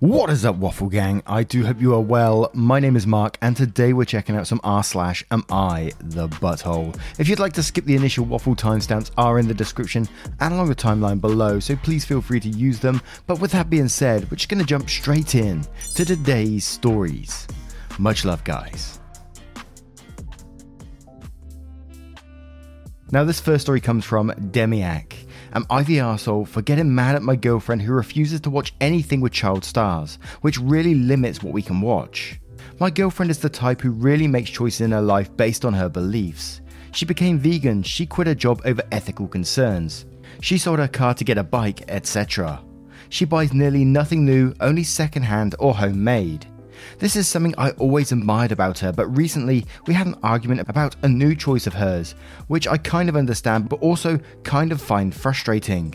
What is up, Waffle Gang? I do hope you are well. My name is Mark, and today we're checking out some r slash am I the butthole. If you'd like to skip the initial waffle timestamps are in the description and along the timeline below, so please feel free to use them. But with that being said, we're just gonna jump straight in to today's stories. Much love, guys. Now, this first story comes from Demiac. Am I the for getting mad at my girlfriend who refuses to watch anything with child stars, which really limits what we can watch? My girlfriend is the type who really makes choices in her life based on her beliefs. She became vegan, she quit her job over ethical concerns. She sold her car to get a bike, etc. She buys nearly nothing new, only secondhand or homemade. This is something I always admired about her, but recently we had an argument about a new choice of hers, which I kind of understand but also kind of find frustrating.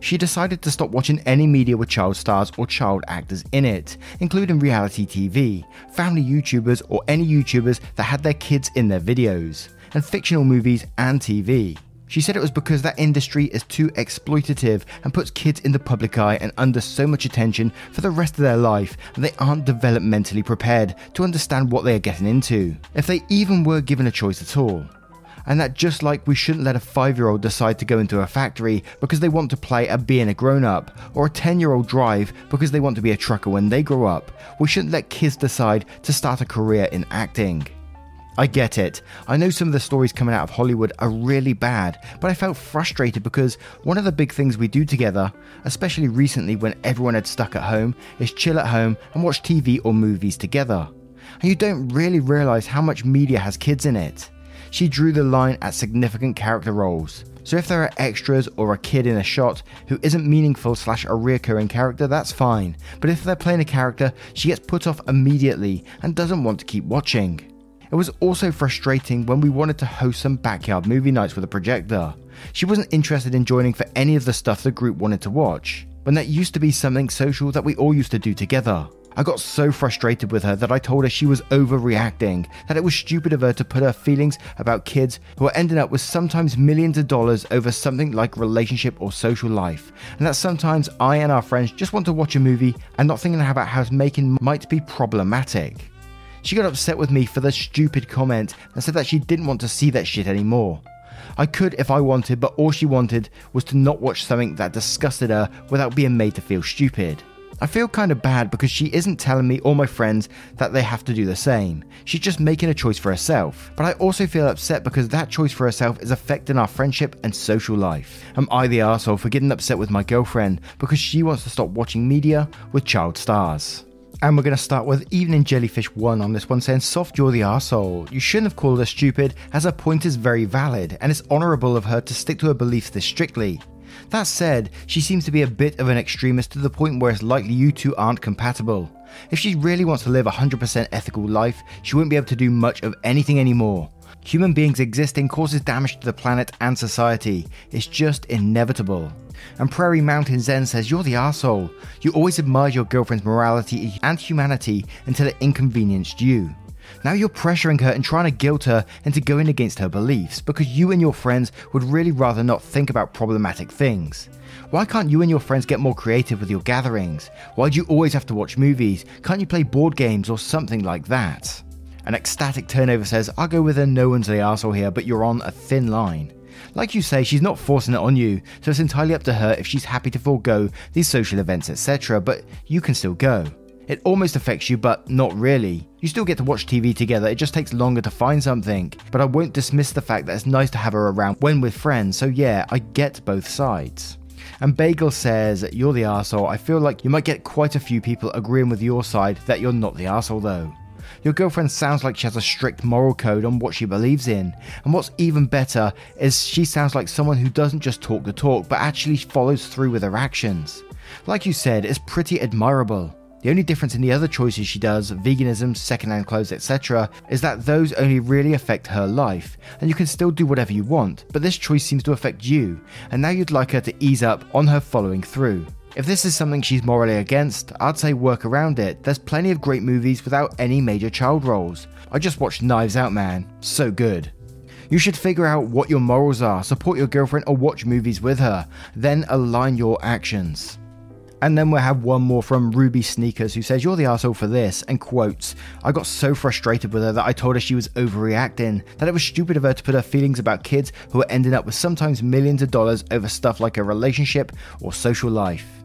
She decided to stop watching any media with child stars or child actors in it, including reality TV, family YouTubers, or any YouTubers that had their kids in their videos, and fictional movies and TV. She said it was because that industry is too exploitative and puts kids in the public eye and under so much attention for the rest of their life, and they aren't developmentally prepared to understand what they are getting into, if they even were given a choice at all. And that just like we shouldn't let a 5 year old decide to go into a factory because they want to play at being a grown up, or a 10 year old drive because they want to be a trucker when they grow up, we shouldn't let kids decide to start a career in acting. I get it. I know some of the stories coming out of Hollywood are really bad, but I felt frustrated because one of the big things we do together, especially recently when everyone had stuck at home, is chill at home and watch TV or movies together. And you don't really realize how much media has kids in it. She drew the line at significant character roles. So if there are extras or a kid in a shot who isn't meaningful slash a reoccurring character, that's fine. But if they're playing a character, she gets put off immediately and doesn't want to keep watching. It was also frustrating when we wanted to host some backyard movie nights with a projector. She wasn't interested in joining for any of the stuff the group wanted to watch, when that used to be something social that we all used to do together. I got so frustrated with her that I told her she was overreacting, that it was stupid of her to put her feelings about kids who are ending up with sometimes millions of dollars over something like relationship or social life, and that sometimes I and our friends just want to watch a movie and not thinking about how making might be problematic. She got upset with me for the stupid comment and said that she didn't want to see that shit anymore. I could if I wanted, but all she wanted was to not watch something that disgusted her without being made to feel stupid. I feel kind of bad because she isn't telling me or my friends that they have to do the same. She's just making a choice for herself. But I also feel upset because that choice for herself is affecting our friendship and social life. Am I the asshole for getting upset with my girlfriend because she wants to stop watching media with child stars? And we're going to start with Evening Jellyfish 1 on this one saying, Soft, you're the arsehole. You shouldn't have called her stupid, as her point is very valid, and it's honourable of her to stick to her beliefs this strictly. That said, she seems to be a bit of an extremist to the point where it's likely you two aren't compatible. If she really wants to live a 100% ethical life, she won't be able to do much of anything anymore. Human beings existing causes damage to the planet and society. It's just inevitable. And Prairie Mountain Zen says, You're the asshole. You always admired your girlfriend's morality and humanity until it inconvenienced you. Now you're pressuring her and trying to guilt her into going against her beliefs because you and your friends would really rather not think about problematic things. Why can't you and your friends get more creative with your gatherings? Why do you always have to watch movies? Can't you play board games or something like that? An ecstatic turnover says, I'll go with a no one's the arsehole here, but you're on a thin line. Like you say, she's not forcing it on you, so it's entirely up to her if she's happy to forego these social events, etc., but you can still go. It almost affects you, but not really. You still get to watch TV together, it just takes longer to find something. But I won't dismiss the fact that it's nice to have her around when with friends, so yeah, I get both sides. And Bagel says, You're the asshole. I feel like you might get quite a few people agreeing with your side that you're not the asshole though. Your girlfriend sounds like she has a strict moral code on what she believes in. And what's even better is she sounds like someone who doesn't just talk the talk, but actually follows through with her actions. Like you said, it's pretty admirable. The only difference in the other choices she does, veganism, secondhand clothes, etc., is that those only really affect her life, and you can still do whatever you want, but this choice seems to affect you, and now you'd like her to ease up on her following through. If this is something she's morally against, I'd say work around it. There's plenty of great movies without any major child roles. I just watched Knives Out Man, so good. You should figure out what your morals are, support your girlfriend, or watch movies with her, then align your actions. And then we'll have one more from Ruby Sneakers who says, You're the asshole for this, and quotes, I got so frustrated with her that I told her she was overreacting, that it was stupid of her to put her feelings about kids who are ending up with sometimes millions of dollars over stuff like a relationship or social life.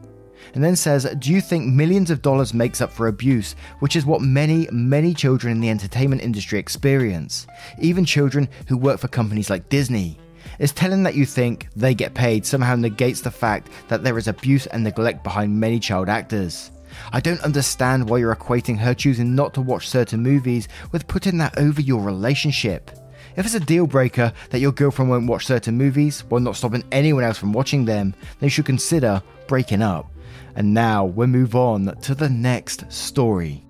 And then says, Do you think millions of dollars makes up for abuse, which is what many, many children in the entertainment industry experience? Even children who work for companies like Disney. Is telling that you think they get paid somehow negates the fact that there is abuse and neglect behind many child actors. I don't understand why you're equating her choosing not to watch certain movies with putting that over your relationship. If it's a deal breaker that your girlfriend won't watch certain movies while not stopping anyone else from watching them, then you should consider breaking up. And now we'll move on to the next story.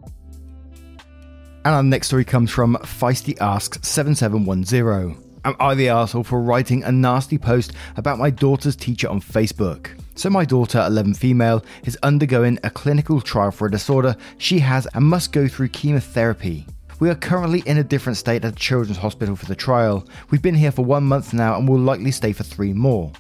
And our next story comes from Feisty Asks 7710. Am I the asshole for writing a nasty post about my daughter's teacher on Facebook? So, my daughter, 11 female, is undergoing a clinical trial for a disorder she has and must go through chemotherapy. We are currently in a different state at the Children's Hospital for the trial. We've been here for one month now and will likely stay for three more.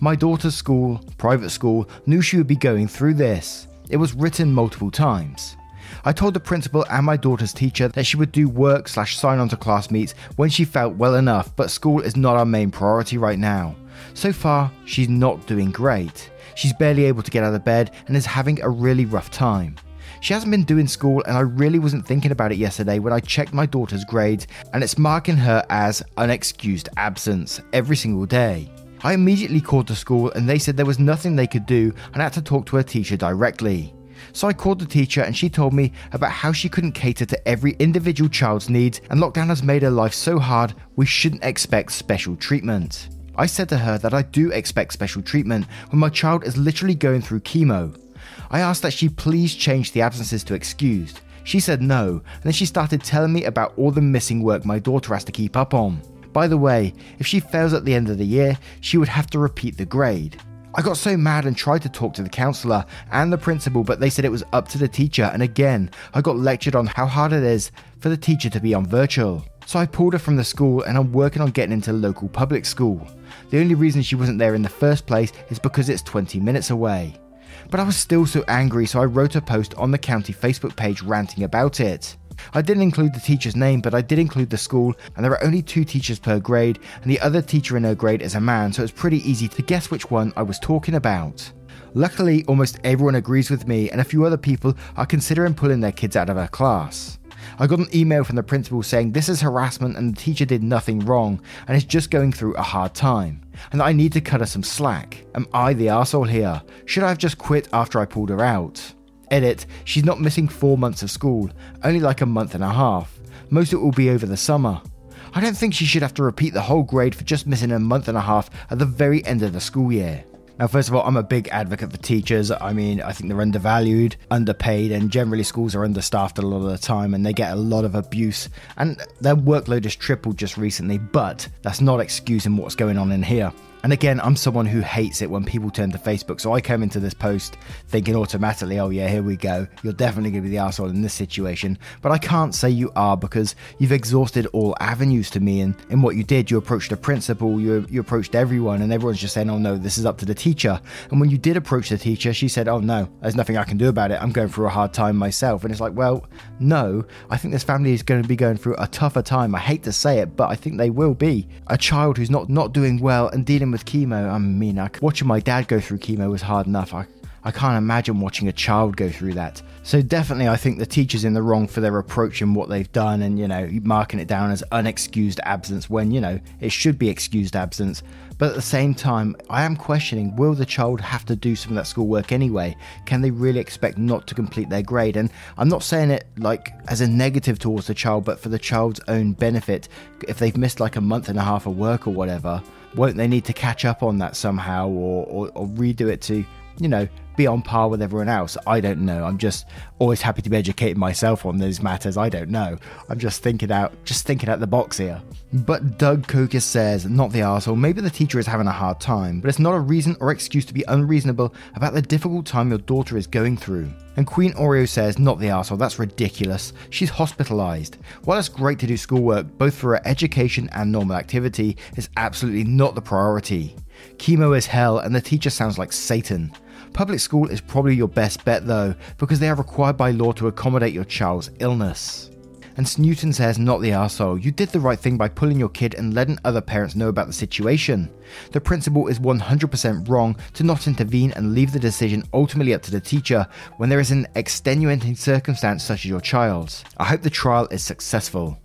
My daughter's school, private school, knew she would be going through this. It was written multiple times. I told the principal and my daughter's teacher that she would do work slash sign on to class meets when she felt well enough, but school is not our main priority right now. So far, she's not doing great. She's barely able to get out of bed and is having a really rough time. She hasn't been doing school, and I really wasn't thinking about it yesterday when I checked my daughter's grades, and it's marking her as unexcused absence every single day. I immediately called the school, and they said there was nothing they could do and I had to talk to her teacher directly. So I called the teacher and she told me about how she couldn't cater to every individual child's needs and lockdown has made her life so hard we shouldn't expect special treatment. I said to her that I do expect special treatment when my child is literally going through chemo. I asked that she please change the absences to excused. She said no, and then she started telling me about all the missing work my daughter has to keep up on. By the way, if she fails at the end of the year, she would have to repeat the grade. I got so mad and tried to talk to the counsellor and the principal, but they said it was up to the teacher. And again, I got lectured on how hard it is for the teacher to be on virtual. So I pulled her from the school and I'm working on getting into local public school. The only reason she wasn't there in the first place is because it's 20 minutes away. But I was still so angry, so I wrote a post on the county Facebook page ranting about it. I didn't include the teacher's name, but I did include the school, and there are only two teachers per grade, and the other teacher in her grade is a man, so it's pretty easy to guess which one I was talking about. Luckily, almost everyone agrees with me, and a few other people are considering pulling their kids out of her class. I got an email from the principal saying this is harassment and the teacher did nothing wrong and is just going through a hard time, and that I need to cut her some slack. Am I the asshole here? Should I have just quit after I pulled her out? Edit, she's not missing four months of school, only like a month and a half. Most of it will be over the summer. I don't think she should have to repeat the whole grade for just missing a month and a half at the very end of the school year. Now, first of all, I'm a big advocate for teachers. I mean, I think they're undervalued, underpaid, and generally schools are understaffed a lot of the time and they get a lot of abuse. And their workload has tripled just recently, but that's not excusing what's going on in here. And again, I'm someone who hates it when people turn to Facebook. So I came into this post thinking automatically, oh, yeah, here we go. You're definitely going to be the asshole in this situation. But I can't say you are because you've exhausted all avenues to me. And in what you did, you approached the principal, you, you approached everyone, and everyone's just saying, oh, no, this is up to the teacher. And when you did approach the teacher, she said, oh, no, there's nothing I can do about it. I'm going through a hard time myself. And it's like, well, no, I think this family is going to be going through a tougher time. I hate to say it, but I think they will be. A child who's not, not doing well and dealing with with chemo, I mean, I, watching my dad go through chemo was hard enough. I, I can't imagine watching a child go through that. So definitely, I think the teacher's in the wrong for their approach and what they've done, and you know, marking it down as unexcused absence when you know it should be excused absence. But at the same time, I am questioning: Will the child have to do some of that schoolwork anyway? Can they really expect not to complete their grade? And I'm not saying it like as a negative towards the child, but for the child's own benefit. If they've missed like a month and a half of work or whatever, won't they need to catch up on that somehow or, or, or redo it to you know, be on par with everyone else. I don't know. I'm just always happy to be educating myself on those matters. I don't know. I'm just thinking out, just thinking out the box here. But Doug Kokis says, not the arsehole, maybe the teacher is having a hard time, but it's not a reason or excuse to be unreasonable about the difficult time your daughter is going through. And Queen Oreo says, not the arsehole, that's ridiculous. She's hospitalized. While it's great to do schoolwork, both for her education and normal activity, it's absolutely not the priority. Chemo is hell, and the teacher sounds like Satan. Public school is probably your best bet though, because they are required by law to accommodate your child's illness. And Snewton says, not the arsehole. You did the right thing by pulling your kid and letting other parents know about the situation. The principal is 100% wrong to not intervene and leave the decision ultimately up to the teacher when there is an extenuating circumstance such as your child's. I hope the trial is successful.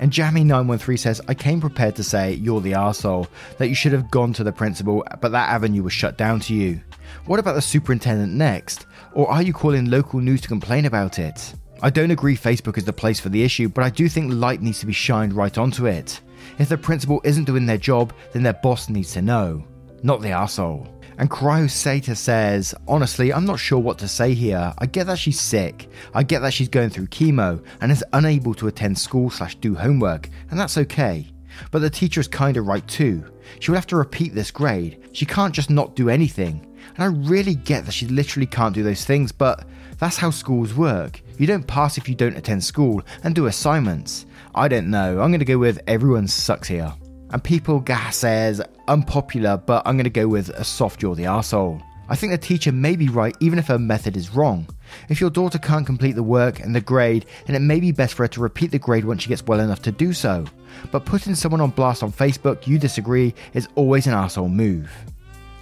And Jammy913 says, I came prepared to say you're the arsehole, that you should have gone to the principal, but that avenue was shut down to you. What about the superintendent next? Or are you calling local news to complain about it? I don't agree Facebook is the place for the issue, but I do think light needs to be shined right onto it. If the principal isn't doing their job, then their boss needs to know, not the arsehole. And Cryosata says, Honestly, I'm not sure what to say here. I get that she's sick. I get that she's going through chemo and is unable to attend school slash do homework, and that's okay. But the teacher is kinda right too. She will have to repeat this grade. She can't just not do anything. And I really get that she literally can't do those things, but that's how schools work. You don't pass if you don't attend school and do assignments. I don't know. I'm gonna go with everyone sucks here. And people gas says unpopular, but I'm gonna go with a soft you're the arsehole. I think the teacher may be right even if her method is wrong. If your daughter can't complete the work and the grade, then it may be best for her to repeat the grade once she gets well enough to do so. But putting someone on blast on Facebook you disagree is always an arsehole move.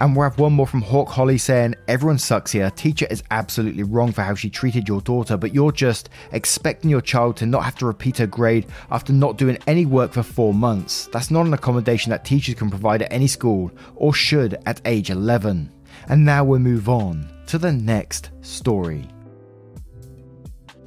And we'll have one more from Hawk Holly saying, Everyone sucks here. Teacher is absolutely wrong for how she treated your daughter, but you're just expecting your child to not have to repeat her grade after not doing any work for four months. That's not an accommodation that teachers can provide at any school, or should at age 11. And now we'll move on to the next story.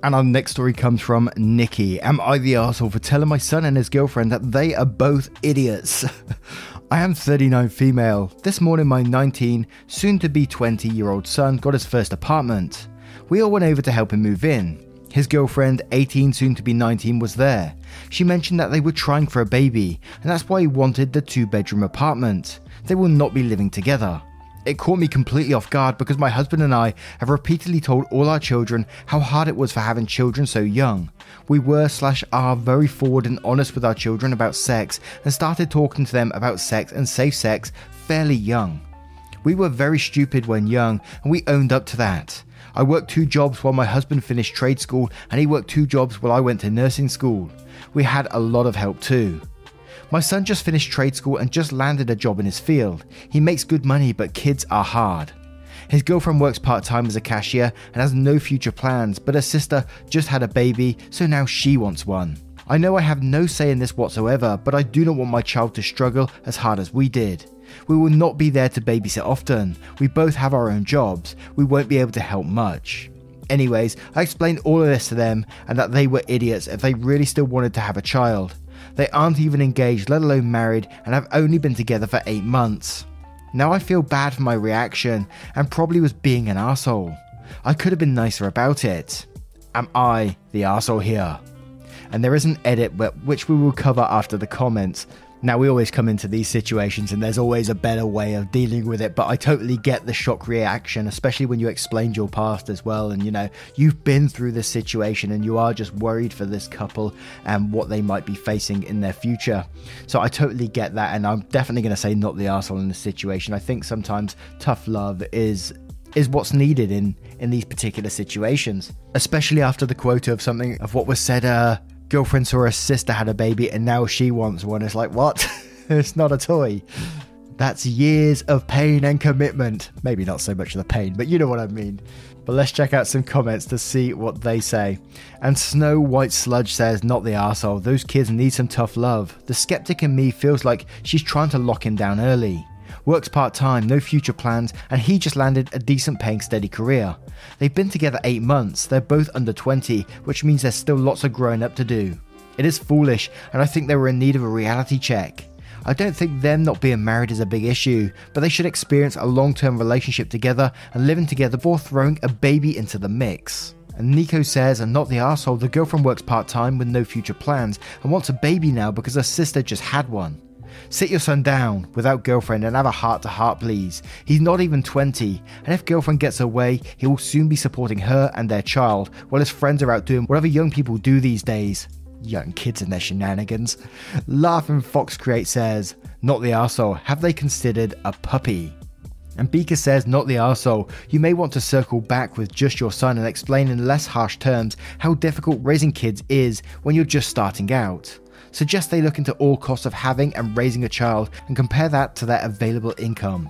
And our next story comes from Nikki. Am I the asshole for telling my son and his girlfriend that they are both idiots? I am 39 female. This morning, my 19, soon to be 20 year old son got his first apartment. We all went over to help him move in. His girlfriend, 18 soon to be 19, was there. She mentioned that they were trying for a baby, and that's why he wanted the two bedroom apartment. They will not be living together. It caught me completely off guard because my husband and I have repeatedly told all our children how hard it was for having children so young. We were slash are very forward and honest with our children about sex and started talking to them about sex and safe sex fairly young. We were very stupid when young and we owned up to that. I worked two jobs while my husband finished trade school and he worked two jobs while I went to nursing school. We had a lot of help too. My son just finished trade school and just landed a job in his field. He makes good money, but kids are hard. His girlfriend works part time as a cashier and has no future plans, but her sister just had a baby, so now she wants one. I know I have no say in this whatsoever, but I do not want my child to struggle as hard as we did. We will not be there to babysit often. We both have our own jobs. We won't be able to help much. Anyways, I explained all of this to them and that they were idiots if they really still wanted to have a child. They aren't even engaged, let alone married, and have only been together for 8 months. Now I feel bad for my reaction and probably was being an asshole. I could have been nicer about it. Am I the asshole here? And there is an edit which we will cover after the comments, now, we always come into these situations and there's always a better way of dealing with it, but I totally get the shock reaction, especially when you explained your past as well. And you know, you've been through this situation and you are just worried for this couple and what they might be facing in their future. So I totally get that. And I'm definitely going to say not the asshole in this situation. I think sometimes tough love is is what's needed in in these particular situations especially after the quota of something of what was said uh girlfriend saw her sister had a baby and now she wants one. It's like, what? it's not a toy. That's years of pain and commitment. Maybe not so much of the pain, but you know what I mean. But let's check out some comments to see what they say. And Snow White Sludge says, Not the arsehole, those kids need some tough love. The skeptic in me feels like she's trying to lock him down early works part time, no future plans, and he just landed a decent paying steady career. They've been together 8 months, they're both under 20, which means there's still lots of growing up to do. It is foolish, and I think they were in need of a reality check. I don't think them not being married is a big issue, but they should experience a long term relationship together and living together before throwing a baby into the mix. And Nico says, and not the asshole, the girlfriend works part time with no future plans and wants a baby now because her sister just had one. Sit your son down without girlfriend and have a heart to heart, please. He's not even 20, and if girlfriend gets away, he will soon be supporting her and their child while his friends are out doing whatever young people do these days. Young kids and their shenanigans. Laughing Fox Create says, Not the arsehole, have they considered a puppy? And Beaker says, Not the arsehole. You may want to circle back with just your son and explain in less harsh terms how difficult raising kids is when you're just starting out. Suggest they look into all costs of having and raising a child and compare that to their available income.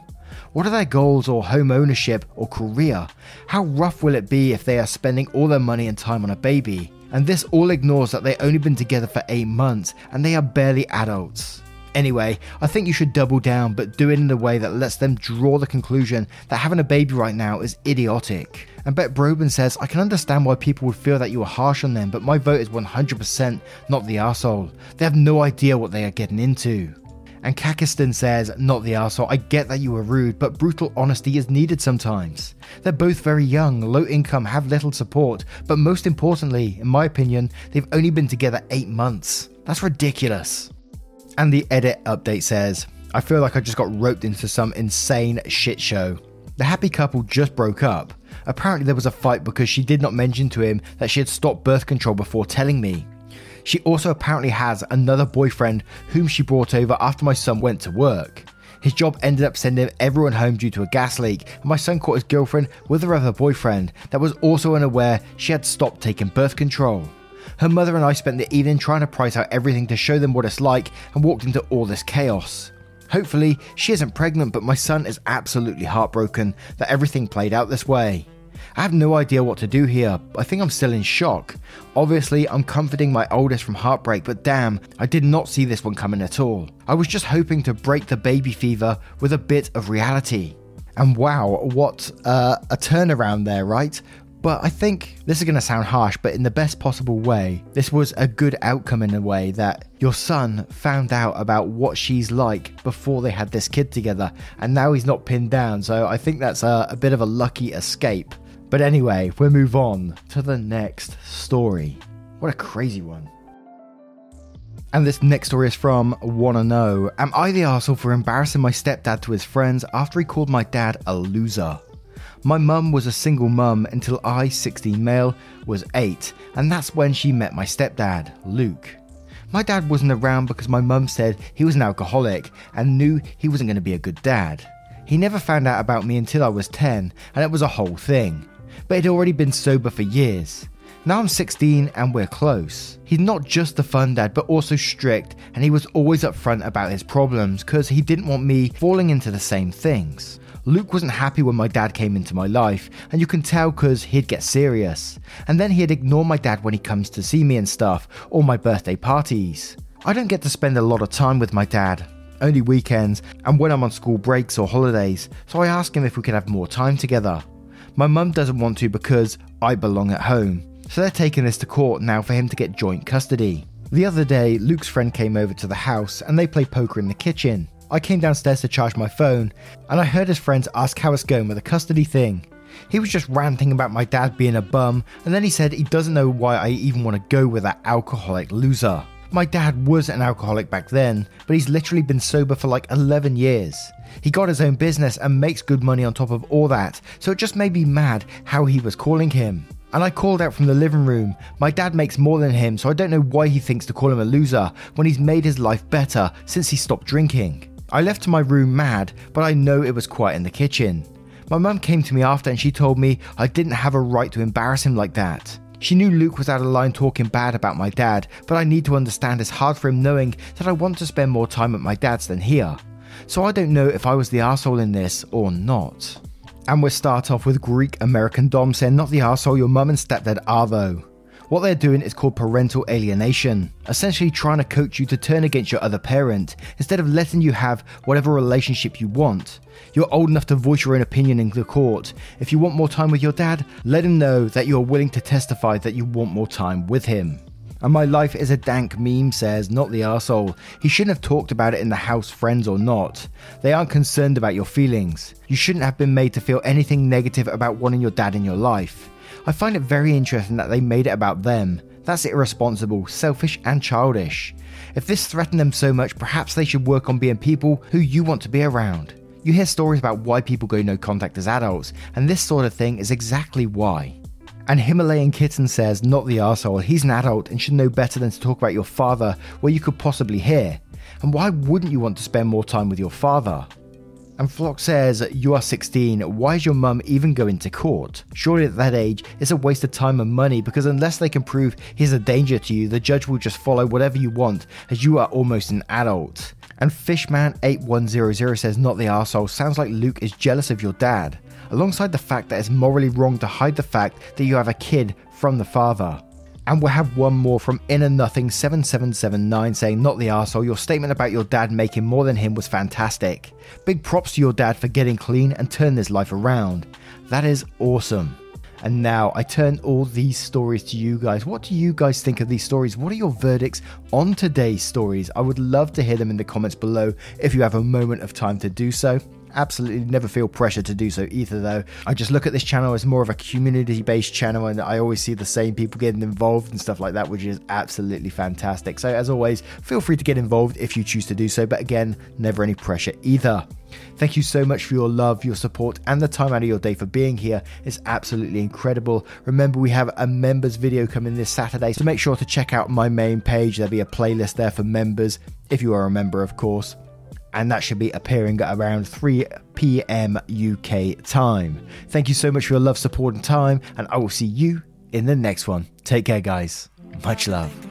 What are their goals or home ownership or career? How rough will it be if they are spending all their money and time on a baby? And this all ignores that they've only been together for 8 months and they are barely adults. Anyway, I think you should double down, but do it in a way that lets them draw the conclusion that having a baby right now is idiotic. And Bet Broben says, I can understand why people would feel that you were harsh on them, but my vote is 100% not the arsehole. They have no idea what they are getting into. And Kakistan says, Not the arsehole, I get that you were rude, but brutal honesty is needed sometimes. They're both very young, low income, have little support, but most importantly, in my opinion, they've only been together 8 months. That's ridiculous. And the edit update says, I feel like I just got roped into some insane shit show. The happy couple just broke up. Apparently, there was a fight because she did not mention to him that she had stopped birth control before telling me. She also apparently has another boyfriend whom she brought over after my son went to work. His job ended up sending everyone home due to a gas leak, and my son caught his girlfriend with her other boyfriend that was also unaware she had stopped taking birth control. Her mother and I spent the evening trying to price out everything to show them what it's like and walked into all this chaos. Hopefully, she isn't pregnant, but my son is absolutely heartbroken that everything played out this way. I have no idea what to do here. I think I'm still in shock. Obviously, I'm comforting my oldest from heartbreak, but damn, I did not see this one coming at all. I was just hoping to break the baby fever with a bit of reality. And wow, what uh, a turnaround there, right? But I think this is going to sound harsh, but in the best possible way, this was a good outcome in a way that your son found out about what she's like before they had this kid together, and now he's not pinned down. So I think that's a, a bit of a lucky escape. But anyway, we'll move on to the next story. What a crazy one. And this next story is from Wanna Know. Am I the arsehole for embarrassing my stepdad to his friends after he called my dad a loser? My mum was a single mum until I, 16 male, was 8, and that's when she met my stepdad, Luke. My dad wasn't around because my mum said he was an alcoholic and knew he wasn't going to be a good dad. He never found out about me until I was 10, and it was a whole thing. But he'd already been sober for years. Now I'm 16 and we're close. He's not just the fun dad, but also strict, and he was always upfront about his problems because he didn't want me falling into the same things. Luke wasn't happy when my dad came into my life, and you can tell because he'd get serious. And then he'd ignore my dad when he comes to see me and stuff, or my birthday parties. I don't get to spend a lot of time with my dad, only weekends, and when I'm on school breaks or holidays, so I ask him if we could have more time together. My mum doesn't want to because I belong at home, so they're taking this to court now for him to get joint custody. The other day, Luke's friend came over to the house and they played poker in the kitchen. I came downstairs to charge my phone, and I heard his friends ask how it's going with the custody thing. He was just ranting about my dad being a bum, and then he said he doesn't know why I even want to go with that alcoholic loser. My dad was an alcoholic back then, but he's literally been sober for like 11 years. He got his own business and makes good money on top of all that, so it just made me mad how he was calling him. And I called out from the living room. My dad makes more than him, so I don't know why he thinks to call him a loser when he's made his life better since he stopped drinking. I left my room mad, but I know it was quiet in the kitchen. My mum came to me after and she told me I didn't have a right to embarrass him like that. She knew Luke was out of line talking bad about my dad, but I need to understand it's hard for him knowing that I want to spend more time at my dad's than here. So I don't know if I was the asshole in this or not. And we'll start off with Greek American Dom saying, Not the asshole your mum and stepdad are though. What they're doing is called parental alienation, essentially trying to coach you to turn against your other parent instead of letting you have whatever relationship you want. You're old enough to voice your own opinion in the court. If you want more time with your dad, let him know that you're willing to testify that you want more time with him. And my life is a dank meme says, not the arsehole. He shouldn't have talked about it in the house, friends or not. They aren't concerned about your feelings. You shouldn't have been made to feel anything negative about wanting your dad in your life. I find it very interesting that they made it about them. That's irresponsible, selfish, and childish. If this threatened them so much, perhaps they should work on being people who you want to be around. You hear stories about why people go no contact as adults, and this sort of thing is exactly why. And Himalayan Kitten says, not the arsehole, he's an adult and should know better than to talk about your father where you could possibly hear. And why wouldn't you want to spend more time with your father? And Flock says, You are 16, why is your mum even going to court? Surely at that age, it's a waste of time and money because unless they can prove he's a danger to you, the judge will just follow whatever you want as you are almost an adult. And Fishman8100 says, Not the arsehole, sounds like Luke is jealous of your dad alongside the fact that it's morally wrong to hide the fact that you have a kid from the father. And we'll have one more from Inner Nothing 7779 saying, Not the arsehole, your statement about your dad making more than him was fantastic. Big props to your dad for getting clean and turning his life around. That is awesome. And now I turn all these stories to you guys. What do you guys think of these stories? What are your verdicts on today's stories? I would love to hear them in the comments below if you have a moment of time to do so absolutely never feel pressure to do so either though i just look at this channel as more of a community based channel and i always see the same people getting involved and stuff like that which is absolutely fantastic so as always feel free to get involved if you choose to do so but again never any pressure either Thank you so much for your love, your support, and the time out of your day for being here. It's absolutely incredible. Remember, we have a members video coming this Saturday, so make sure to check out my main page. There'll be a playlist there for members, if you are a member, of course and that should be appearing at around 3 p.m. UK time. Thank you so much for your love, support, and time, and I will see you in the next one. Take care, guys. Much love.